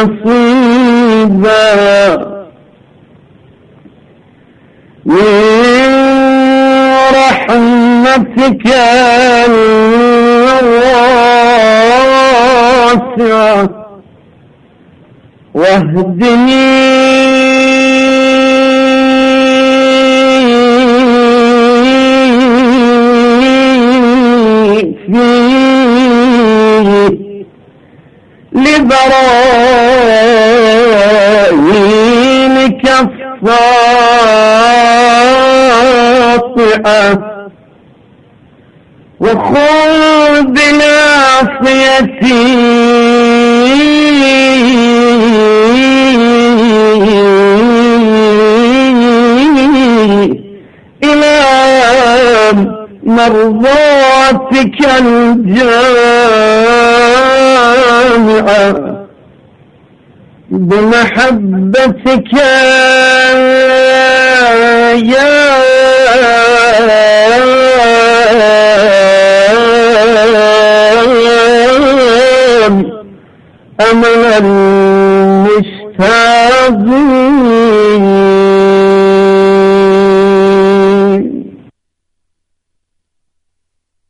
نصيبا. من رحمتك الواسعة. واهدني في لبراهينك الساطئة وخذ بناصيتي إلى مرضاتك الجامعة بمحبتك يا أمل المشتاقين